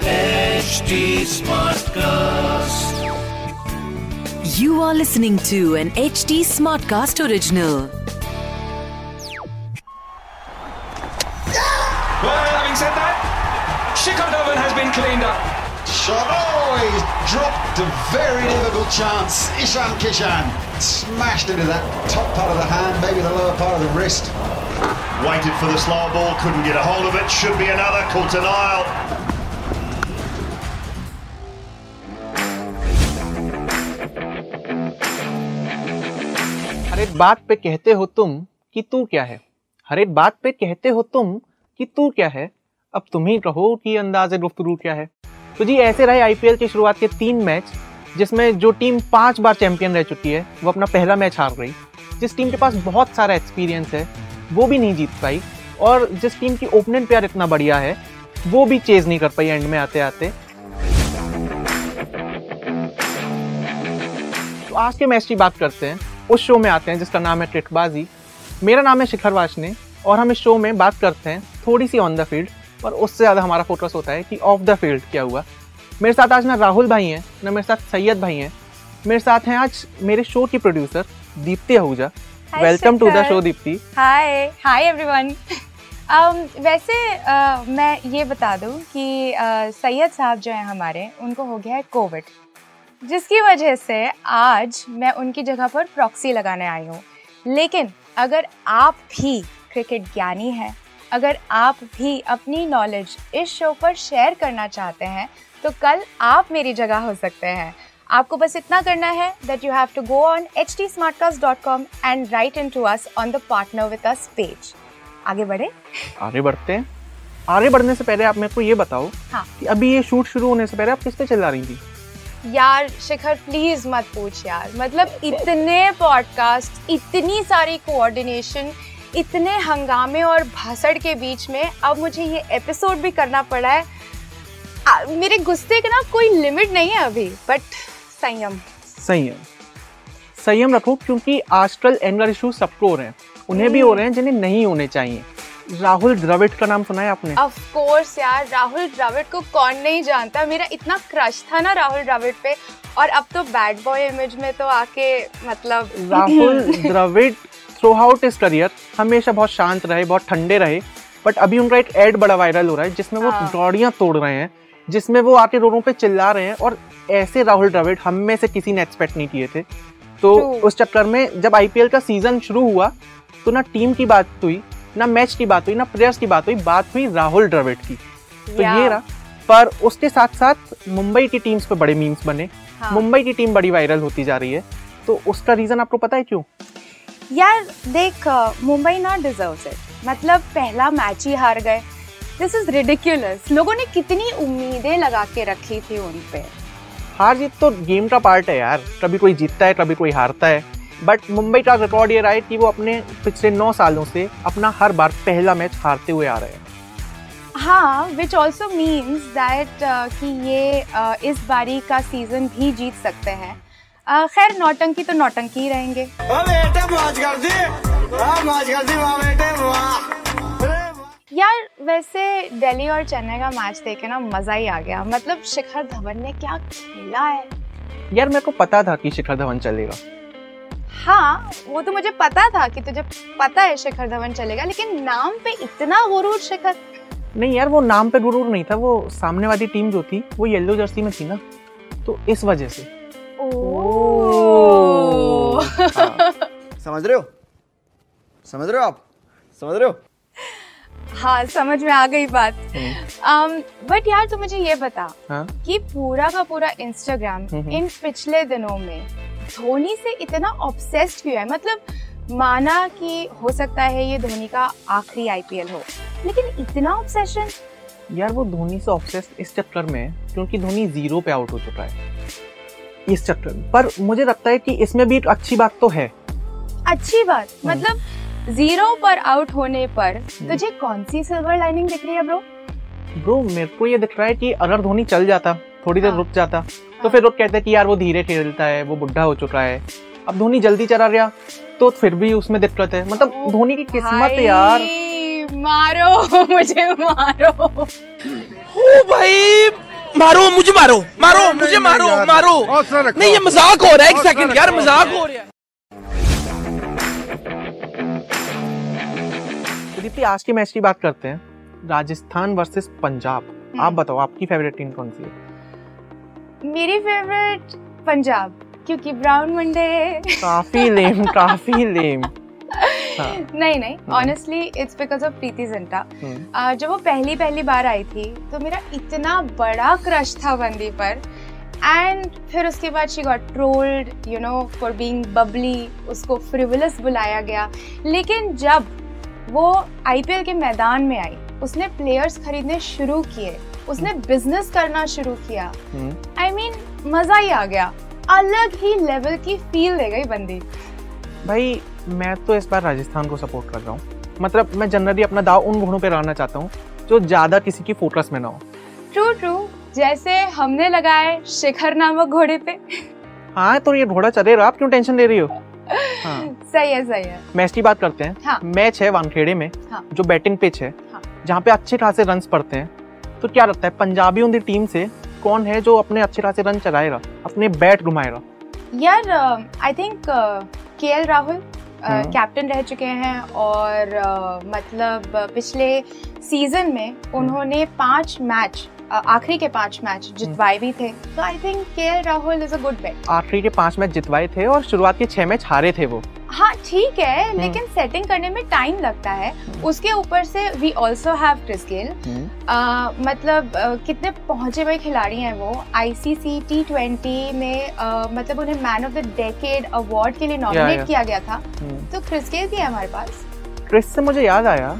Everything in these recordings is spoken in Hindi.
HD Smartcast. You are listening to an HD Smartcast original. Well, having said that, Shikhar Dhawan has been cleaned up. Shot. Oh, he's dropped a very difficult chance. Ishan Kishan smashed into that top part of the hand, maybe the lower part of the wrist. Waited for the slower ball, couldn't get a hold of it. Should be another. Caught an aisle. हर एक बात पे कहते हो तुम कि तू क्या है हर एक बात पे कहते हो तुम कि तू क्या है अब तुम ही कहो कि अंदाज गुफ्तरू क्या है तो जी ऐसे रहे आईपीएल की शुरुआत के तीन मैच जिसमें जो टीम पाँच बार चैंपियन रह चुकी है वो अपना पहला मैच हार गई जिस टीम के पास बहुत सारा एक्सपीरियंस है वो भी नहीं जीत पाई। और जिस टीम की ओपनिंग प्यार इतना बढ़िया है, वो भी चेज नहीं कर पाई एंड में आते आते। तो आज के मैच की बात करते हैं। उस शो में आते हैं जिसका नाम है ट्रिकबाजी मेरा नाम है शिखर वाशने और हम इस शो में बात करते हैं थोड़ी सी ऑन द फ़ील्ड पर उससे ज़्यादा हमारा फोकस होता है कि ऑफ़ द फ़ील्ड क्या हुआ। मेरे साथ आज ना राहुल भाई हैं, ना मेरे साथ सैयद भाई हैं। मेरे साथ हैं आज मेरे शो की producer Deepti Ahuja. Hi, welcome to the. Show Deepti hi hi everyone um, वैसे uh, मैं ये बता दूँ कि uh, सैयद साहब जो हैं हमारे उनको हो गया है कोविड जिसकी वजह से आज मैं उनकी जगह पर प्रॉक्सी लगाने आई हूँ। लेकिन अगर आप भी क्रिकेट ज्ञानी हैं अगर आप भी अपनी नॉलेज इस शो पर शेयर करना चाहते हैं तो कल आप मेरी जगह हो सकते हैं। आपको बस इतना करना है that you have to go on H T smartcast dot com and write in to us on the partner with us page आगे बढ़े? आगे बढ़ते हैं। आगे बढ़ने से पहले आप मेरे को ये बताओ हाँ। कि अभी ये शूट शुरू होने से पहले आप किस पे चला रही थी? यार शिखर प्लीज़ मत पूछ यार। मतलब इतने पॉडकास्ट इतनी सारी कोऑर्डिनेशन इतने हंगामे और भाषण के बीच में अब मुझे ये एपिसोड भी करना पड़ा है। आ, मेरे गुस्से का ना कोई लिमिट नहीं है अभी बट संयम। संयम। संयम रखो क्योंकि आजकल एंगर इशू सबको हो रहे हैं। उन्हें भी हो रहे हैं जिन्हें नहीं होने चाहिए। राहुल द्रविड़ का नाम सुना है आपने? ऑफ़ कोर्स यार राहुल द्रविड़ को कौन नहीं जानता। मेरा इतना क्रश था ना राहुल द्रविड़ पे। और अब तो बैड बॉय इमेज में तो आके मतलब Rahul Dravid throughout his career हमेशा बहुत शांत रहे बहुत ठंडे रहे। बट अभी उनका एक एड बड़ा वायरल हो रहा है जिसमें वो हाँ। गाड़ियाँ तोड़ रहे हैं। जिसमें वो आके रोडों पे चिल्ला रहे हैं और ऐसे राहुल द्रविड़ हम में से किसी ने एक्सपेक्ट नहीं किए थे। तो उस चक्कर में जब आईपीएल का सीज़न शुरू हुआ तो ना टीम की बात हुई ना मैच की बात हुई ना प्लेयर्स की बात हुई बात हुई राहुल द्रविड़ की। तो ये रहा। पर उसके साथ साथ मुंबई की टीम्स पे बड़े मीम्स बने। हाँ। मुंबई की टीम बड़ी वायरल होती जा रही है। तो उसका रीजन आपको पता है क्यों? यार देख मुंबई नॉट डिजर्व्स इट मतलब पहला मैच ही हार गए। दिस इज़ रिडिक्यूलस लोगों ने कितनी उम्मीदें लगा के रखी थी उन पे। हार जीत तो गेम का पार्ट है यार। कभी कोई जीतता है कभी कोई हारता है। बट मुंबई का रिकॉर्ड ये रहा है कि वो अपने पिछले नौ सालों से अपना हर बार पहला मैच हारते हुए आ रहे हैं। हाँ विच ऑल्सो मीन्स दैट कि ये uh, इस बारी का सीज़न भी जीत सकते हैं। Uh, खैर नौटंकी तो नौटंकी ही रहेंगे। यार वैसे दिल्ली और चेन्नई का मैच देखे ना मज़ा ही आ गया। मतलब शिखर धवन ने क्या खेला है? यार मेरे को पता था कि शिखर धवन चलेगा। हाँ वो तो मुझे पता था कि तुझे पता है शिखर धवन चलेगा लेकिन नाम पे इतना गुरूर शिखर। नहीं यार वो नाम पे गुरूर नहीं था वो सामने वाली टीम जो थी वो येलो जर्सी में थी ना तो इस वजह से। ओह। समझ रहे हो? समझ रहे हो आप? समझ रहे हो? हाँ समझ में आ गई बात। बट यार तू मुझे ये बता हाँ। कि पूरा का पूरा इंस्टाग्राम हम्म। इन पिछले दिनों में धोनी से इतना ऑब्सेस्ड क्यों है? मतलब माना कि हो सकता है ये धोनी का आखिरी आईपीएल हो लेकिन इतना ऑब्सेशन यार वो धोनी से ऑब्सेस इस चक्कर में है क्योंकि धोनी ज़ीरो पे आउट हो चुका है। इस चक्कर में। पर मुझे लगता है कि इसमें भी एक अच्छी बात तो है। अच्छी बात हम्म। मतलब ज़ीरो पर आउट होने पर तुझे कौन सी सिल्वर लाइनिंग दिख रही है ब्रो ब्रो मेरे को ये दिख रहा है कि अगर धोनी चल जाता थोड़ी देर हाँ। रुक जाता। तो फिर लोग कहते हैं कि यार वो धीरे खेलता है वो बुढ़ा हो चुका है। अब धोनी जल्दी चला गया तो फिर भी उसमें दिक्कत है। मतलब धोनी की किस्मत है यार। मारो मुझे मारो। ओ भाई मारो मुझे मारो मारो मुझे मारो मारो। नहीं ये मज़ाक हो रहा है एक सेकंड यार मज़ाक हो रहा है। दीप्ति आज की मैच की बात करते हैं। राजस्थान वर्सेस पंजाब। हम्म। आप बताओ आपकी फेवरेट टीम कौन सी है? मेरी फेवरेट पंजाब क्योंकि ब्राउन मंडे। काफ़ी लेम काफ़ी लेम हाँ। नहीं नहीं honestly it's because of Preity Zinta. Hmm. जब वो पहली पहली बार आई थी तो मेरा इतना बड़ा क्रश था बंदी पर एंड फिर उसके बाद she got trolled you know for being bubbly उसको फ्रिवलस बुलाया गया। लेकिन जब वो आईपीएल के मैदान में आई। उसने प्लेयर्स खरीदने शुरू किए। उसने बिज़नेस करना शुरू किया। हम्म। आई मीन मज़ा ही आ गया। अलग ही लेवल की फील ले गई बंदी। भाई मैं तो इस बार राजस्थान को सपोर्ट कर रहा हूँ। मतलब मैं जनरली अपना दाव उन घोड़ों पे रहना चाहता हूँ जो ज़्यादा किसी की फोकस में ना हो। ट्रू ट्रू जैसे हमने लगाए शिखर नामक घोड़े पे। हाँ तो ये घोड़ा चले रहा आप क्यों टेंशन ले रही हो? हाँ सही है सही है मैच की बात करते हैं हाँ। मैच है वानखेड़े में हाँ। जो बैटिंग पिच है हाँ। जहाँ पे अच्छे खासे रन पड़ते हैं तो क्या लगता है पंजाबी उनकी टीम से कौन है जो अपने अच्छे खासे रन चलाएगा अपने बैट घुमाएगा यार I think K L Rahul. Captain रह चुके हैं और uh, मतलब पिछले सीज़न में उन्होंने पाँच मैच आखिरी के पाँच मैच जितवाए भी थे। तो I think K Rahul is a good bet आखिरी के पाँच मैच जितवाए थे और शुरुआत के छह मैच हारे थे वो। हाँ ठीक है लेकिन सेटिंग करने में टाइम लगता है। उसके ऊपर से we also have Chris Gayle मतलब आ, कितने पहुँचे हुए खिलाड़ी हैं वो। आईसीसी टी ट्वेंटी में आ, मतलब उन्हें man of the decade award के लिए नॉमिनेट किया गया था। हम्म। तो क्रिस गेल भी है हमारे पास। क्रिस से मुझे याद आया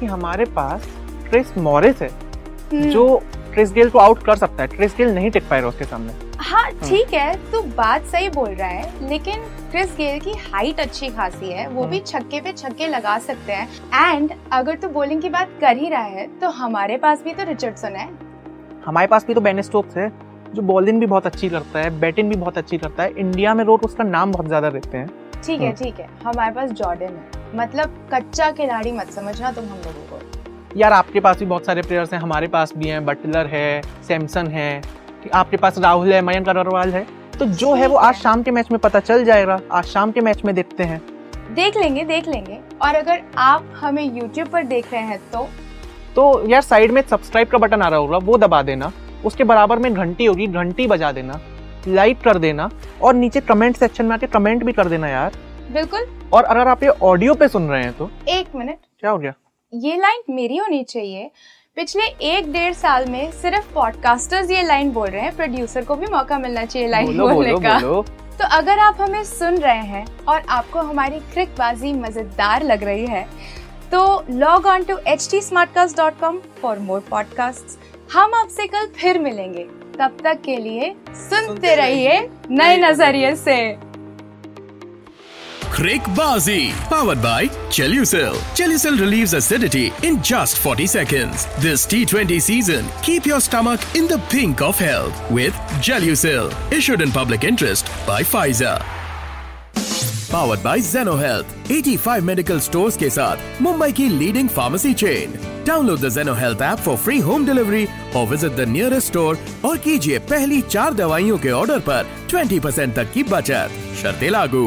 कि हमारे पास क्रिस मॉरिस है हम्म। जो क्रिस गेल को आउट कर सकता है। क्रिस गेल नहीं टिक पाएगा उसके सामने। हाँ ठीक है तू बात सही बोल रहा है लेकिन क्रिस गेल की हाइट अच्छी खासी है वो भी छक्के पे छक्के लगा सकते हैं। एंड अगर तू बॉलिंग की बात कर ही रहा है तो हमारे पास भी तो रिचर्डसन है। हमारे पास भी तो बेन स्टोक्स है जो बॉलिंग भी बहुत अच्छी करता है बैटिंग भी बहुत अच्छी करता है। इंडिया में लोग उसका नाम बहुत ज़्यादा लेते हैं। ठीक है हम्म। ठीक है हमारे पास जॉर्डन है। मतलब कच्चा खिलाड़ी मत समझना तुम हम लोगों को। यार आपके पास भी बहुत सारे प्लेयर्स हैं हमारे पास भी हैं बटलर है सैमसन है आपके पास राहुल है मयंक अग्रवाल है। तो जो है वो आज शाम के मैच में पता चल जाएगा। आज शाम के मैच में देखते हैं। देख लेंगे देख लेंगे। और अगर आप हमें YouTube पर देख रहे हैं तो? तो यार साइड में सब्सक्राइब का बटन आ रहा होगा वो दबा देना। उसके बराबर में घंटी होगी घंटी बजा देना। लाइक कर देना। और नीचे कमेंट सेक्शन में आके कमेंट भी कर देना यार। बिल्कुल। और अगर आप ये ऑडियो पे सुन रहे हैं तो? एक मिनट क्या हो गया? ये लाइन मेरी होनी चाहिए। पिछले एक डेढ़ साल में सिर्फ़ पॉडकास्टर्स ये लाइन बोल रहे हैं प्रोड्यूसर को भी मौका मिलना चाहिए लाइन बोलो बोलने बोलो का। बोलो। तो अगर आप हमें सुन रहे हैं और आपको हमारी क्रिकबाजी मज़ेदार लग रही है तो log on to H T for more podcast हम आपसे कल फिर मिलेंगे। तब तक के लिए सुनते रहिए। नए नज़रिए से। Crickbazi, powered by Chelucil. Chelucil relieves acidity in just 40 seconds. This T20 season, keep your stomach in the pink of health with Gelucil. Issued in public interest by Pfizer. Powered by Zeno Health. 85 medical stores के साथ मुंबई की leading pharmacy chain. Download the Zeno Health app for free home delivery or visit the nearest store और कीजिए पहली चार दवाइयों के ऑर्डर पर 20% तक की बचत शर्तें लागू